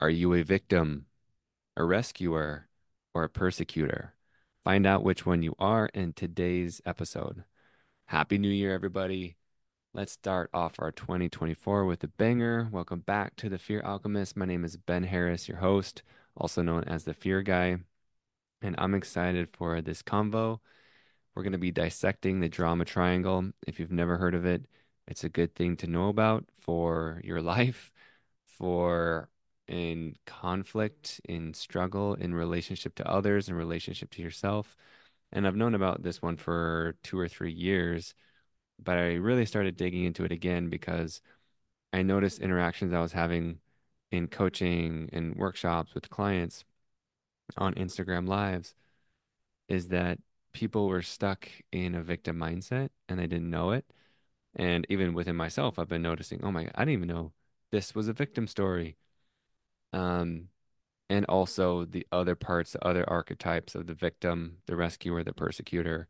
Are you a victim, a rescuer, or a persecutor? Find out which one you are in today's episode. Happy New Year, everybody. Let's start off our 2024 with a banger. Welcome back to the Fear Alchemist. My name is Ben Harris, your host, also known as the Fear Guy, and I'm excited for this convo. We're going to be dissecting the drama triangle. If you've never heard of it, it's a good thing to know about for your life, for in conflict, in struggle, in relationship to others, in relationship to yourself. And I've known about this one for two or three years, but I really started digging into it again because I noticed interactions I was having in coaching and workshops with clients on Instagram Lives is that people were stuck in a victim mindset and they didn't know it. And even within myself, I've been noticing, oh my, God, I didn't even know this was a victim story. Um, and also the other parts, the other archetypes of the victim, the rescuer, the persecutor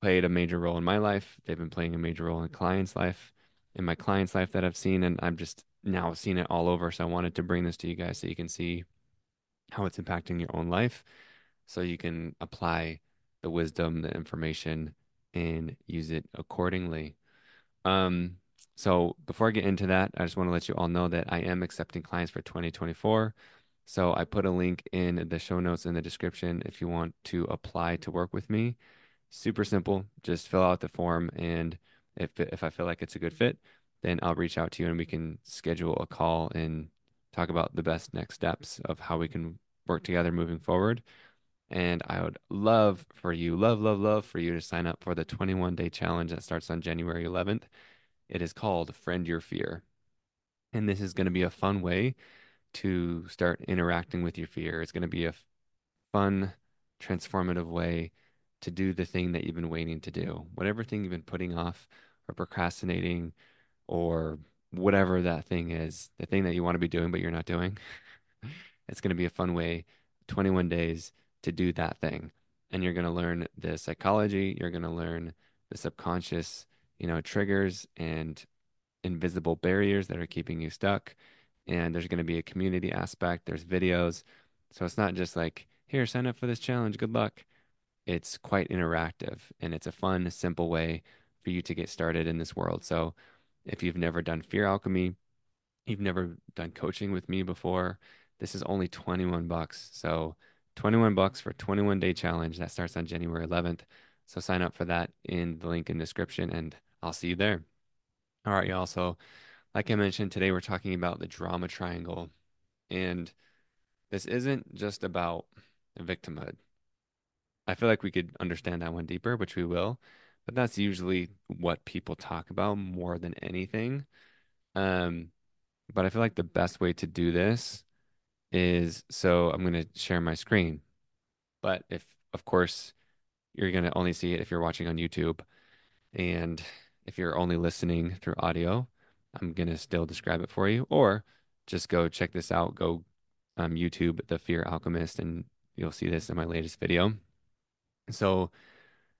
played a major role in my life. They've been playing a major role in clients' life, in my clients' life that I've seen, and I've just now seen it all over. So I wanted to bring this to you guys so you can see how it's impacting your own life, so you can apply the wisdom, the information, and use it accordingly. Um, so before I get into that, I just want to let you all know that I am accepting clients for 2024. So I put a link in the show notes in the description if you want to apply to work with me. Super simple. Just fill out the form, and if if I feel like it's a good fit, then I'll reach out to you and we can schedule a call and talk about the best next steps of how we can work together moving forward. And I would love for you, love, love, love for you to sign up for the 21 day challenge that starts on January 11th. It is called Friend Your Fear. And this is going to be a fun way to start interacting with your fear. It's going to be a fun, transformative way to do the thing that you've been waiting to do. Whatever thing you've been putting off or procrastinating or whatever that thing is, the thing that you want to be doing but you're not doing. It's going to be a fun way, 21 days to do that thing. And you're going to learn the psychology, you're going to learn the subconscious, you know, triggers and invisible barriers that are keeping you stuck. And there's going to be a community aspect, there's videos. So it's not just like, here, sign up for this challenge, good luck. It's quite interactive and it's a fun, simple way for you to get started in this world. So if you've never done Fear Alchemy, you've never done coaching with me before, this is only 21 bucks. So 21 bucks for 21 day challenge that starts on January 11th. So sign up for that in the link in description and I'll see you there. All right, y'all. So like I mentioned, today we're talking about the drama triangle. And this isn't just about victimhood. I feel like we could understand that one deeper, which we will, but that's usually what people talk about more than anything. Um, but I feel like the best way to do this is so I'm going to share my screen. But if, of course, you're going to only see it if you're watching on YouTube. And if you're only listening through audio, I'm going to still describe it for you. Or just go check this out. Go um, YouTube The Fear Alchemist, and you'll see this in my latest video. So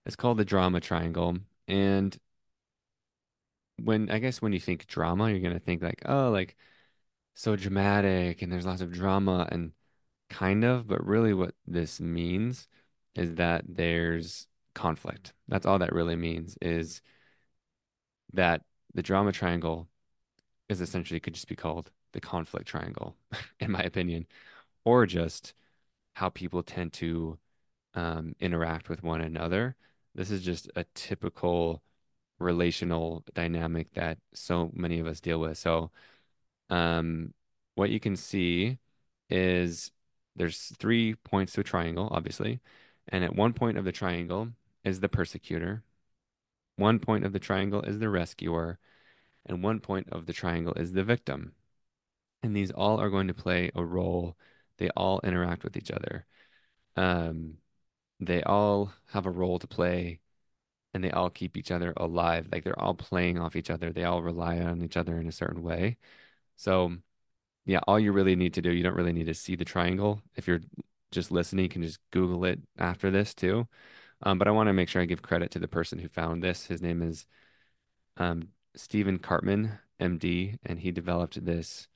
it's called the drama triangle. And when I guess when you think drama, you're going to think like, oh, like so dramatic and there's lots of drama and kind of, but really what this means is that there's conflict. That's all that really means is that the drama triangle is essentially could just be called the conflict triangle, in my opinion, or just how people tend to um, interact with one another. This is just a typical relational dynamic that so many of us deal with. So, um, what you can see is there's three points to a triangle, obviously. And at one point of the triangle is the persecutor. One point of the triangle is the rescuer. And one point of the triangle is the victim. And these all are going to play a role. They all interact with each other. Um, they all have a role to play and they all keep each other alive. Like they're all playing off each other. They all rely on each other in a certain way. So, yeah, all you really need to do, you don't really need to see the triangle. If you're just listening, you can just Google it after this too. Um, but I want to make sure I give credit to the person who found this. His name is um, Stephen Karpman, MD, and he developed this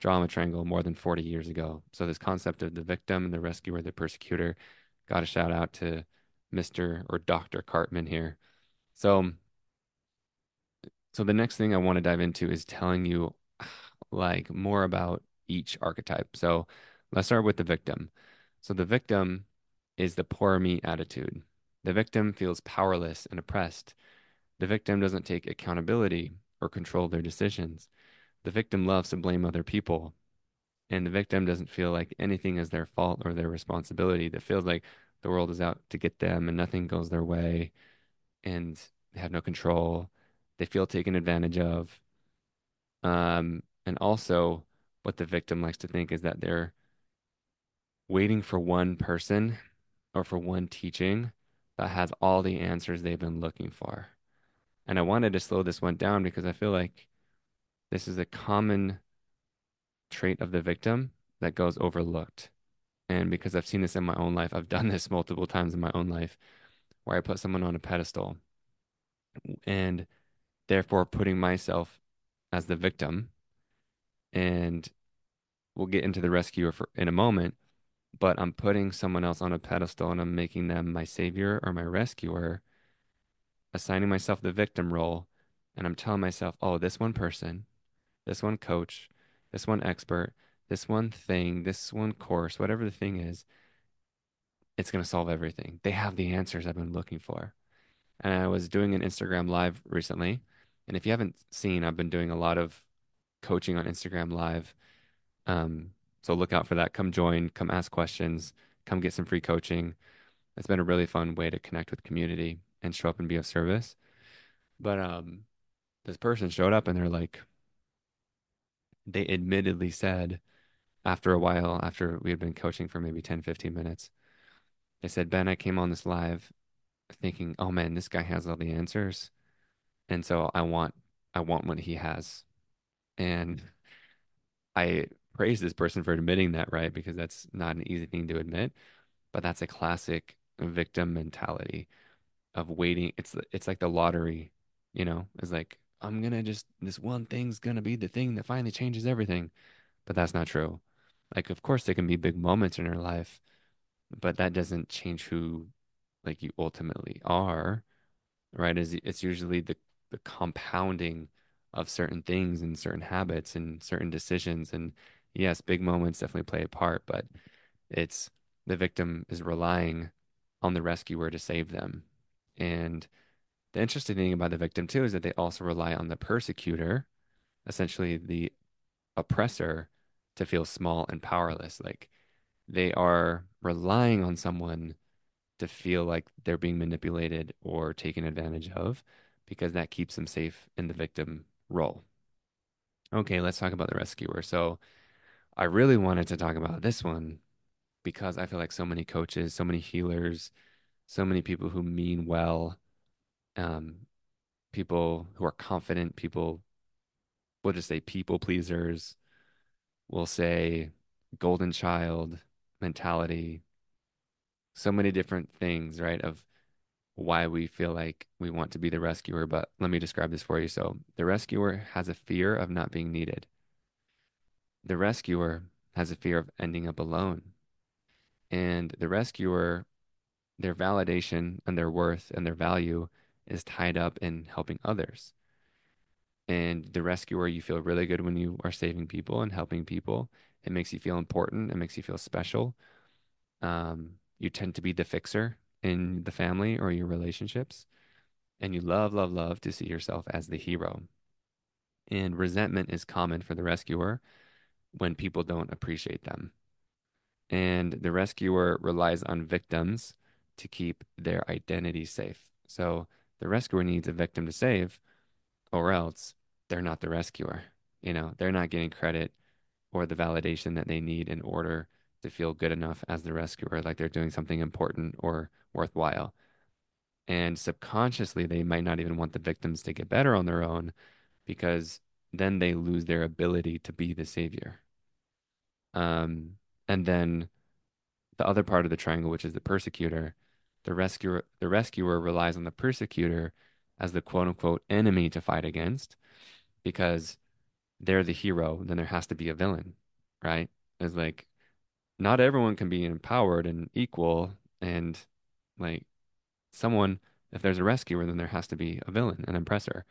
drama triangle more than 40 years ago. So this concept of the victim, the rescuer, the persecutor, got a shout out to Mr. or Dr. Karpman here. So so the next thing I want to dive into is telling you like more about each archetype. So let's start with the victim. So the victim is the poor me attitude. The victim feels powerless and oppressed. The victim doesn't take accountability or control their decisions. The victim loves to blame other people. And the victim doesn't feel like anything is their fault or their responsibility. That feels like the world is out to get them and nothing goes their way and they have no control. They feel taken advantage of. Um, and also, what the victim likes to think is that they're waiting for one person or for one teaching that has all the answers they've been looking for. And I wanted to slow this one down because I feel like this is a common trait of the victim that goes overlooked. And because I've seen this in my own life, I've done this multiple times in my own life where I put someone on a pedestal and therefore putting myself as the victim. And we'll get into the rescuer for, in a moment, but I'm putting someone else on a pedestal and I'm making them my savior or my rescuer, assigning myself the victim role. And I'm telling myself, oh, this one person, this one coach, this one expert, this one thing, this one course, whatever the thing is, it's going to solve everything. They have the answers I've been looking for. And I was doing an Instagram live recently. And if you haven't seen, I've been doing a lot of coaching on Instagram live. Um, so look out for that. Come join, come ask questions, come get some free coaching. It's been a really fun way to connect with community and show up and be of service. But um, this person showed up and they're like, they admittedly said after a while, after we had been coaching for maybe 10, 15 minutes, they said, Ben, I came on this live thinking, oh man, this guy has all the answers. And so I want I want what he has. And I praise this person for admitting that, right? Because that's not an easy thing to admit, but that's a classic victim mentality of waiting. It's it's like the lottery, you know. It's like I'm gonna just this one thing's gonna be the thing that finally changes everything, but that's not true. Like, of course, there can be big moments in your life, but that doesn't change who like you ultimately are, right? Is it's usually the the compounding of certain things and certain habits and certain decisions. And yes, big moments definitely play a part, but it's the victim is relying on the rescuer to save them. And the interesting thing about the victim too is that they also rely on the persecutor, essentially the oppressor, to feel small and powerless. Like they are relying on someone to feel like they're being manipulated or taken advantage of because that keeps them safe in the victim role. Okay, let's talk about the rescuer. So I really wanted to talk about this one because I feel like so many coaches, so many healers, so many people who mean well, um, people who are confident, people, we'll just say people pleasers, we'll say golden child mentality, so many different things, right? Of why we feel like we want to be the rescuer. But let me describe this for you. So, the rescuer has a fear of not being needed. The rescuer has a fear of ending up alone. And the rescuer, their validation and their worth and their value is tied up in helping others. And the rescuer, you feel really good when you are saving people and helping people. It makes you feel important. It makes you feel special. Um, you tend to be the fixer in the family or your relationships. And you love, love, love to see yourself as the hero. And resentment is common for the rescuer when people don't appreciate them. And the rescuer relies on victims to keep their identity safe. So the rescuer needs a victim to save, or else they're not the rescuer. You know, they're not getting credit or the validation that they need in order to feel good enough as the rescuer, like they're doing something important or worthwhile. And subconsciously, they might not even want the victims to get better on their own because then they lose their ability to be the savior. Um, and then the other part of the triangle, which is the persecutor, the rescuer, the rescuer relies on the persecutor as the quote unquote enemy to fight against because they're the hero, then there has to be a villain, right? It's like not everyone can be empowered and equal and like someone if there's a rescuer then there has to be a villain an oppressor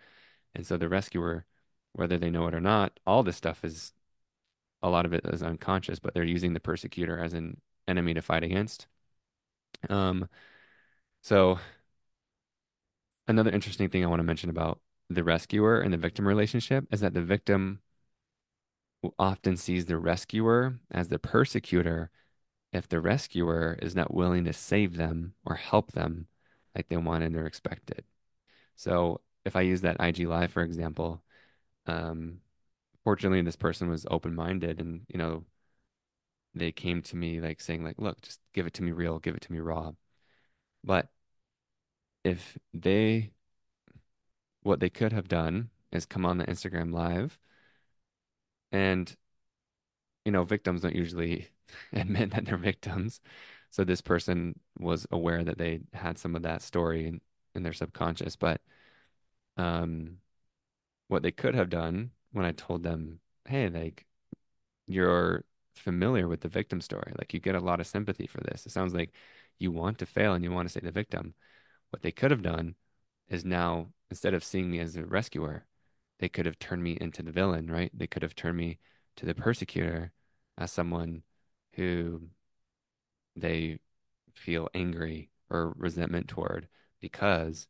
and so the rescuer whether they know it or not all this stuff is a lot of it is unconscious but they're using the persecutor as an enemy to fight against um so another interesting thing I want to mention about the rescuer and the victim relationship is that the victim often sees the rescuer as the persecutor if the rescuer is not willing to save them or help them like they wanted or expected. So if I use that IG Live, for example, um, fortunately this person was open-minded and, you know, they came to me like saying like, look, just give it to me real, give it to me raw. But if they, what they could have done is come on the Instagram Live and, you know, victims don't usually admit that they're victims. So this person was aware that they had some of that story in, in their subconscious. But um, what they could have done when I told them, hey, like you're familiar with the victim story, like you get a lot of sympathy for this. It sounds like you want to fail and you want to say the victim. What they could have done is now, instead of seeing me as a rescuer, they could have turned me into the villain, right? They could have turned me to the persecutor as someone who they feel angry or resentment toward because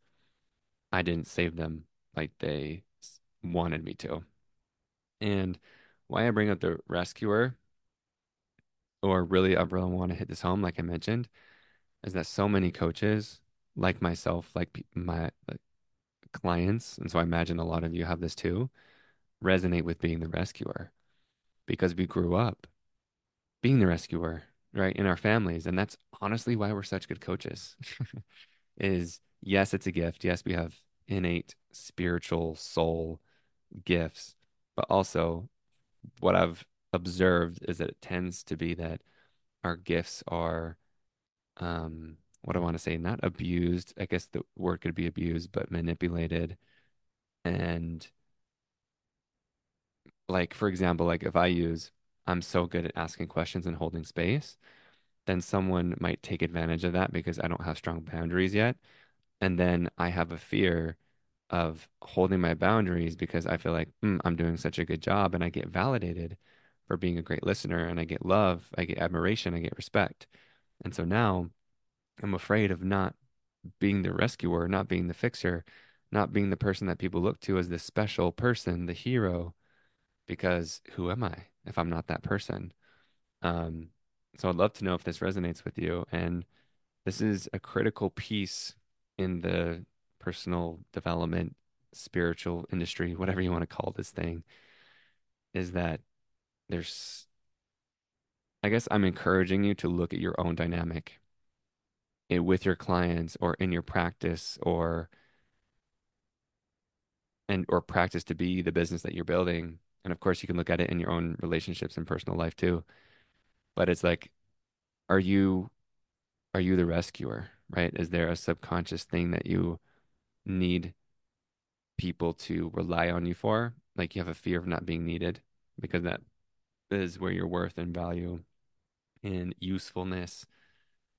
I didn't save them like they wanted me to. And why I bring up the rescuer, or really, I really want to hit this home, like I mentioned, is that so many coaches, like myself, like my like clients, and so I imagine a lot of you have this too, resonate with being the rescuer because we grew up being the rescuer, right, in our families. And that's honestly why we're such good coaches. Is yes, it's a gift. Yes, we have innate spiritual soul gifts, but also what I've observed is that it tends to be that our gifts are um what I want to say, not abused. I guess the word could be abused, but manipulated. And like for example, like if I use I'm so good at asking questions and holding space, then someone might take advantage of that because I don't have strong boundaries yet. And then I have a fear of holding my boundaries because I feel like mm, I'm doing such a good job and I get validated for being a great listener and I get love, I get admiration, I get respect. And so now I'm afraid of not being the rescuer, not being the fixer, not being the person that people look to as the special person, the hero, because who am I if I'm not that person? Um, so I'd love to know if this resonates with you. And this is a critical piece in the personal development, spiritual industry, whatever you want to call this thing, is that there's, I guess I'm encouraging you to look at your own dynamic eh, with your clients or in your practice or and or practice to be the business that you're building. And of course, you can look at it in your own relationships and personal life too. But it's like, are you are you the rescuer, right? Is there a subconscious thing that you need people to rely on you for? Like you have a fear of not being needed because that is where your worth and value and usefulness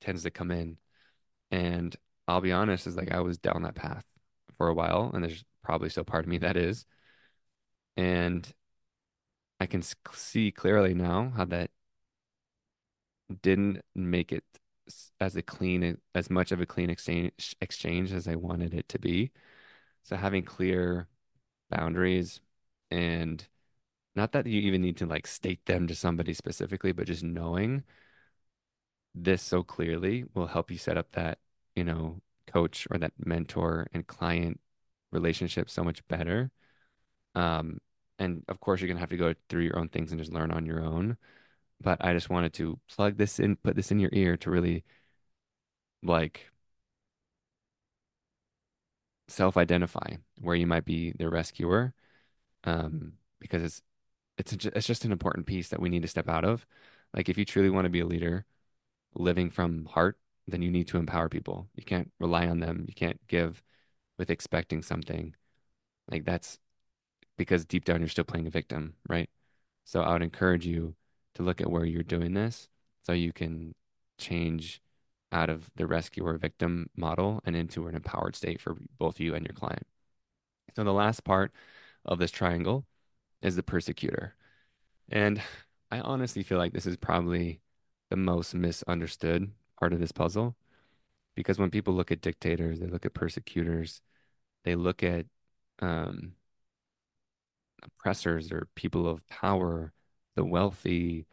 tends to come in. And I'll be honest, is like I was down that path for a while, and there's probably still part of me that is. And I can see clearly now how that didn't make it as a clean as much of a clean exchange exchange as I wanted it to be. So having clear boundaries and not that you even need to like state them to somebody specifically, but just knowing this so clearly will help you set up that, you know, coach or that mentor and client relationship so much better. Um, and of course, you're gonna have to go through your own things and just learn on your own but I just wanted to plug this in, put this in your ear to really like self-identify where you might be the rescuer, um, because it's it's a, it's just an important piece that we need to step out of. Like if you truly want to be a leader, living from heart, then you need to empower people. You can't rely on them. You can't give with expecting something. Like that's because deep down you're still playing a victim, right? So I would encourage you to look at where you're doing this so you can change out of the rescuer victim model and into an empowered state for both you and your client. So the last part of this triangle is the persecutor. And I honestly feel like this is probably the most misunderstood part of this puzzle because when people look at dictators, they look at persecutors, they look at um, oppressors or people of power, the wealthy,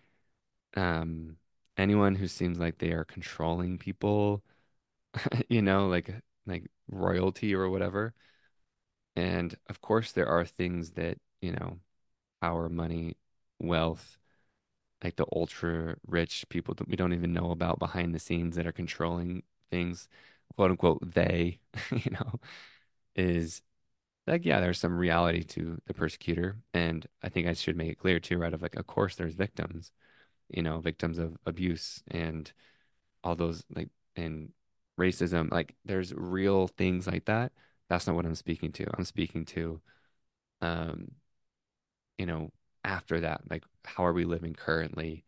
um, anyone who seems like they are controlling people, you know, like like royalty or whatever. And of course, there are things that, you know, power, money, wealth, like the ultra rich people that we don't even know about behind the scenes that are controlling things, quote unquote, they, you know, is like, yeah, there's some reality to the persecutor. And I think I should make it clear too, right? Of like, of course, there's victims, you know, victims of abuse and all those like, and racism. Like, there's real things like that. That's not what I'm speaking to. I'm speaking to, um, you know, after that, like, how are we living currently,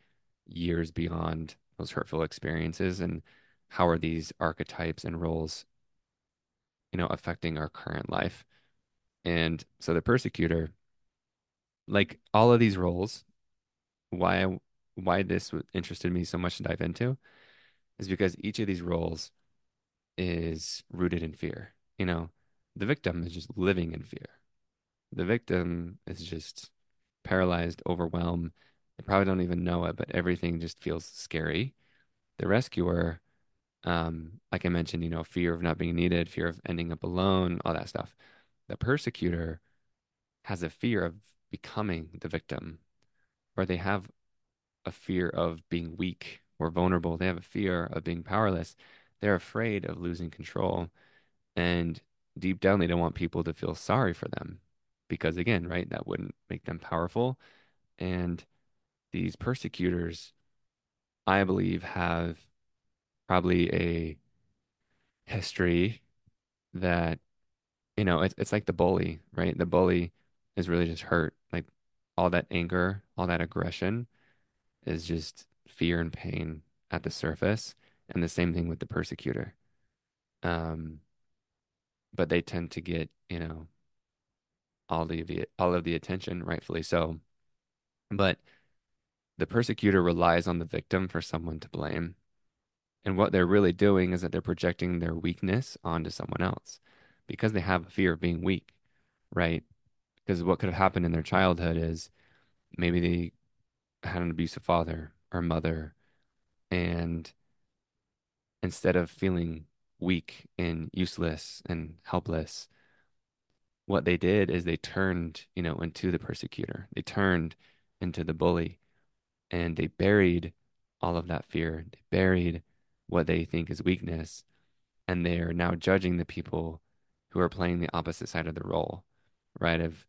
years beyond those hurtful experiences, and how are these archetypes and roles, you know, affecting our current life? And so the persecutor, like all of these roles, why why this interested me so much to dive into is because each of these roles is rooted in fear. You know, the victim is just living in fear. The victim is just paralyzed, overwhelmed. They probably don't even know it, but everything just feels scary. The rescuer, um, like I mentioned, you know, fear of not being needed, fear of ending up alone, all that stuff. The persecutor has a fear of becoming the victim, or they have a fear of being weak or vulnerable. They have a fear of being powerless. They're afraid of losing control. And deep down, they don't want people to feel sorry for them because, again, right, that wouldn't make them powerful. And these persecutors, I believe, have probably a history that, you know, it's, it's like the bully, right? The bully is really just hurt. Like all that anger, all that aggression is just fear and pain at the surface. And the same thing with the persecutor. Um, but they tend to get, you know, all the, all of the attention, rightfully so. But the persecutor relies on the victim for someone to blame. And what they're really doing is that they're projecting their weakness onto someone else because they have a fear of being weak, right? Because what could have happened in their childhood is maybe they had an abusive father or mother, and instead of feeling weak and useless and helpless, what they did is they turned, you know, into the persecutor. They turned into the bully and they buried all of that fear. They buried what they think is weakness, and they are now judging the people who are playing the opposite side of the role, right? Of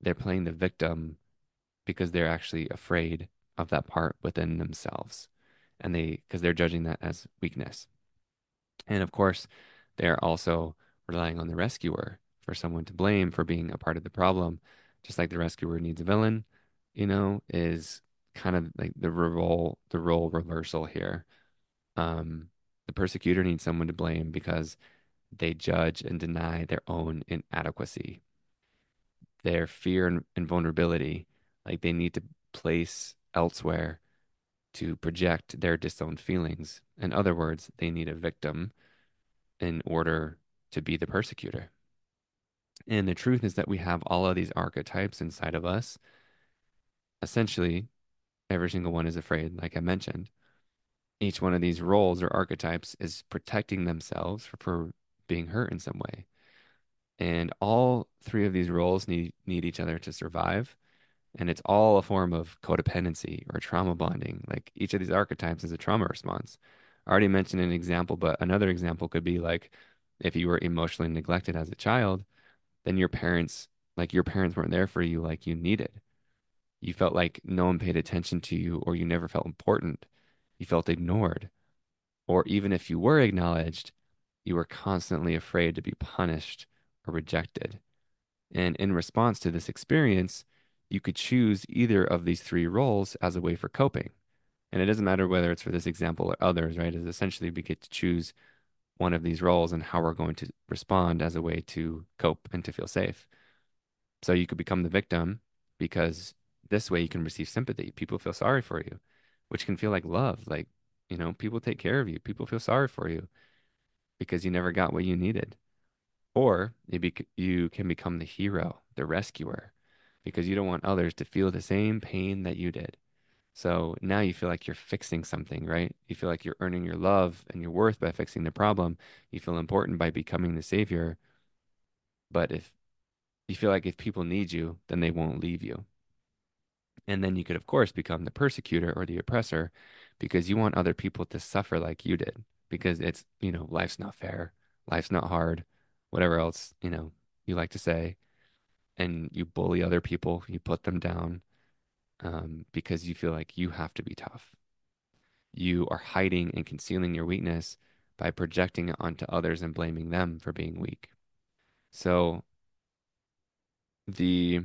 they're playing the victim because they're actually afraid of that part within themselves, and they because they're judging that as weakness. And of course, they're also relying on the rescuer for someone to blame for being a part of the problem, just like the rescuer needs a villain, you know, is kind of like the role the role reversal here. Um, the persecutor needs someone to blame because they judge and deny their own inadequacy, their fear and, vulnerability. Like they need to place elsewhere to project their disowned feelings. In other words, they need a victim in order to be the persecutor. And the truth is that we have all of these archetypes inside of us. Essentially, every single one is afraid, like I mentioned. Each one of these roles or archetypes is protecting themselves for, for being hurt in some way. And all three of these roles need need each other to survive. And it's all a form of codependency or trauma bonding. Like each of these archetypes is a trauma response. I already mentioned an example, but another example could be like if you were emotionally neglected as a child, then your parents, like your parents weren't there for you like you needed. You felt like no one paid attention to you or you never felt important. You felt ignored. Or even if you were acknowledged, you were constantly afraid to be punished or rejected. And in response to this experience, you could choose either of these three roles as a way for coping. And it doesn't matter whether it's for this example or others, right? Is essentially we get to choose one of these roles and how we're going to respond as a way to cope and to feel safe. So you could become the victim because this way you can receive sympathy. People feel sorry for you, which can feel like love. Like, you know, people take care of you. People feel sorry for you because you never got what you needed. Or you, bec you can become the hero, the rescuer, because you don't want others to feel the same pain that you did. So now you feel like you're fixing something, right? You feel like you're earning your love and your worth by fixing the problem. You feel important by becoming the savior. But if you feel like if people need you, then they won't leave you. And then you could, of course, become the persecutor or the oppressor because you want other people to suffer like you did because it's, you know, life's not fair, life's not hard, whatever else, you know, you like to say. And you bully other people, you put them down um, because you feel like you have to be tough. You are hiding and concealing your weakness by projecting it onto others and blaming them for being weak. So the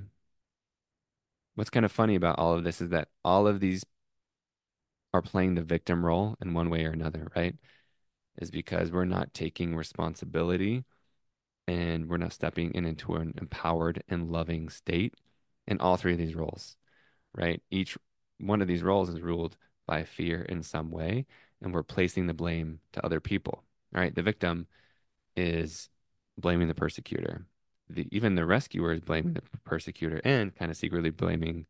what's kind of funny about all of this is that all of these are playing the victim role in one way or another, right? Is because we're not taking responsibility and we're not stepping in into an empowered and loving state in all three of these roles, right? Each one of these roles is ruled by fear in some way, and we're placing the blame to other people, right? The victim is blaming the persecutor. The, even the rescuer is blaming the persecutor and kind of secretly blaming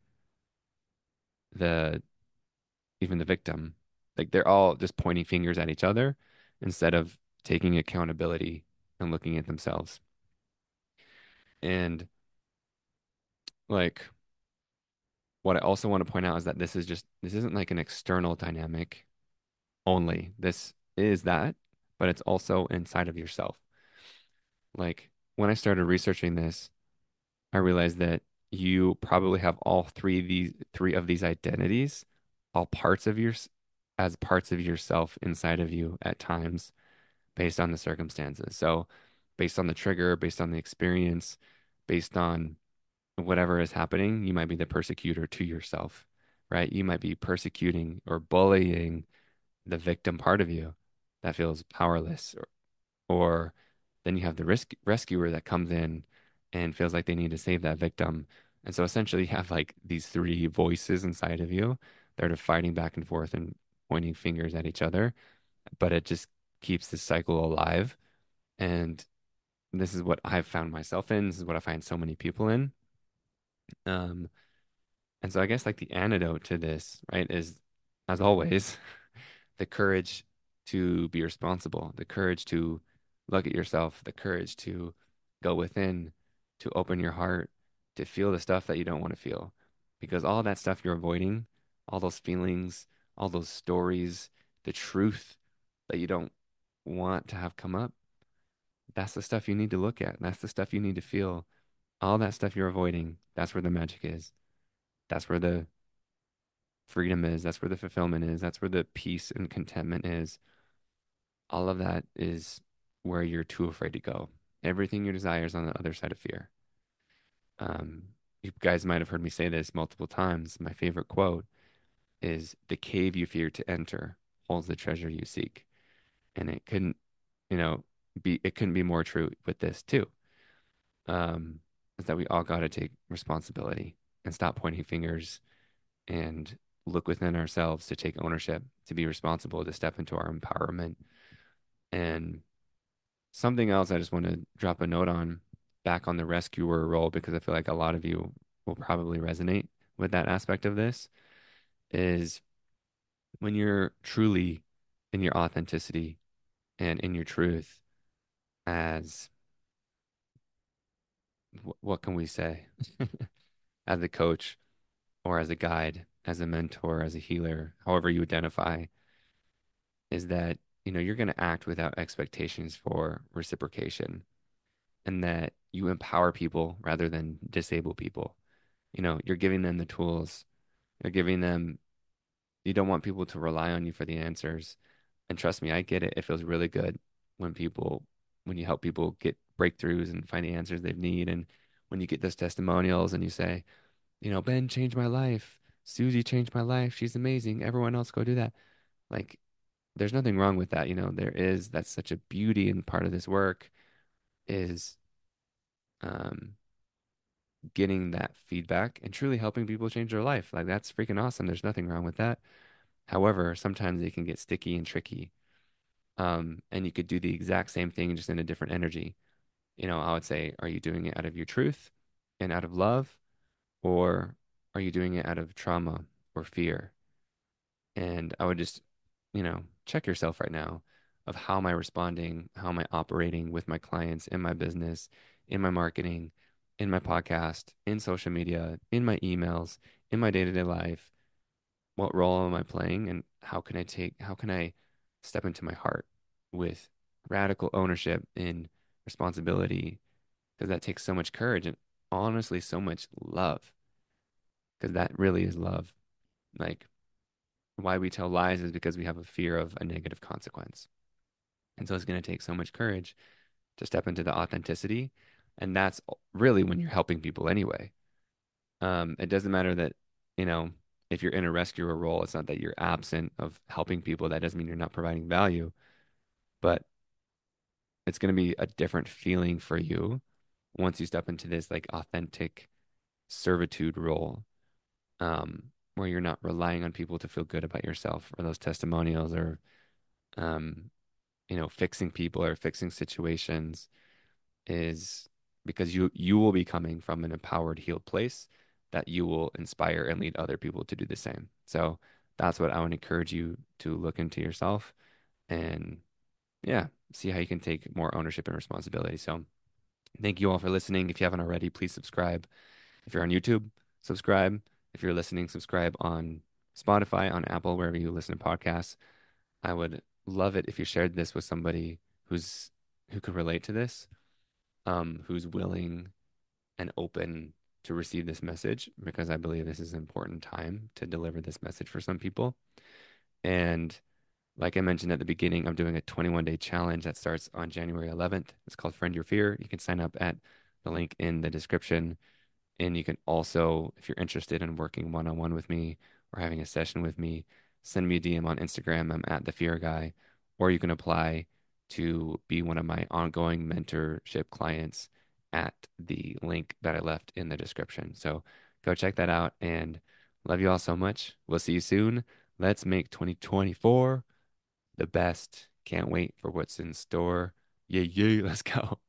the even the victim. Like they're all just pointing fingers at each other instead of taking accountability and looking at themselves. And like what I also want to point out is that this is just this isn't like an external dynamic only. This is that, but it's also inside of yourself. Like when I started researching this, I realized that you probably have all three of these three of these identities, all parts of your as parts of yourself inside of you at times based on the circumstances. So based on the trigger, based on the experience, based on whatever is happening, you might be the persecutor to yourself, right? You might be persecuting or bullying the victim part of you that feels powerless or, or then you have the risk rescuer that comes in and feels like they need to save that victim. And so essentially you have like these three voices inside of you that are fighting back and forth and pointing fingers at each other, but it just keeps this cycle alive. And this is what I've found myself in. This is what I find so many people in. Um, and so I guess like the antidote to this, right, is as always, the courage to be responsible, the courage to look at yourself, the courage to go within, to open your heart, to feel the stuff that you don't want to feel. Because all that stuff you're avoiding, all those feelings, all those stories, the truth that you don't want to have come up, that's the stuff you need to look at. That's the stuff you need to feel. All that stuff you're avoiding, that's where the magic is. That's where the freedom is. That's where the fulfillment is. That's where the peace and contentment is. All of that is where you're too afraid to go. Everything you desire is on the other side of fear. Um, you guys might have heard me say this multiple times. My favorite quote is the cave you fear to enter holds the treasure you seek. And it couldn't, you know, be it couldn't be more true with this too. Um, is that we all got to take responsibility and stop pointing fingers and look within ourselves to take ownership, to be responsible, to step into our empowerment. And something else I just want to drop a note on back on the rescuer role because I feel like a lot of you will probably resonate with that aspect of this is when you're truly in your authenticity and in your truth as what can we say as a coach or as a guide, as a mentor, as a healer, however you identify, is that, you know, you're going to act without expectations for reciprocation and that you empower people rather than disable people. You know, you're giving them the tools, you're giving them, you don't want people to rely on you for the answers. And trust me, I get it. It feels really good when people, when you help people get breakthroughs and find the answers they need. And when you get those testimonials and you say, you know, Ben changed my life. Susie changed my life. She's amazing. Everyone else go do that. Like, there's nothing wrong with that. You know, there is, that's such a beauty and part of this work is um, getting that feedback and truly helping people change their life. Like, that's freaking awesome. There's nothing wrong with that. However, sometimes it can get sticky and tricky. Um, and you could do the exact same thing just in a different energy. You know, I would say, are you doing it out of your truth and out of love, or are you doing it out of trauma or fear? And I would just, you know, check yourself right now of how am I responding? How am I operating with my clients in my business, in my marketing, in my podcast, in social media, in my emails, in my day-to-day life? What role am I playing and how can I take, how can I step into my heart with radical ownership and responsibility? Because that takes so much courage and honestly so much love. Because that really is love. Like why we tell lies is because we have a fear of a negative consequence. And so it's going to take so much courage to step into the authenticity. And that's really when you're helping people anyway. Um, it doesn't matter that, you know, if you're in a rescuer role, it's not that you're absent of helping people. That doesn't mean you're not providing value, but it's going to be a different feeling for you once you step into this like authentic servitude role. Um, where you're not relying on people to feel good about yourself or those testimonials or um you know fixing people or fixing situations is because you you will be coming from an empowered healed place that you will inspire and lead other people to do the same. So that's what I would encourage you to look into yourself and yeah see how you can take more ownership and responsibility. So thank you all for listening. If you haven't already please subscribe. If you're on YouTube subscribe. If you're listening, subscribe on Spotify, on Apple, wherever you listen to podcasts. I would love it if you shared this with somebody who's who could relate to this, um, who's willing and open to receive this message, because I believe this is an important time to deliver this message for some people. And like I mentioned at the beginning, I'm doing a 21 day challenge that starts on January 11th. It's called Friend Your Fear. You can sign up at the link in the description. And you can also, if you're interested in working one on one with me or having a session with me, send me a DM on Instagram. I'm at the Fear Guy, or you can apply to be one of my ongoing mentorship clients at the link that I left in the description. So go check that out and love you all so much. We'll see you soon. Let's make 2024 the best. Can't wait for what's in store. Yeah, yeah, let's go.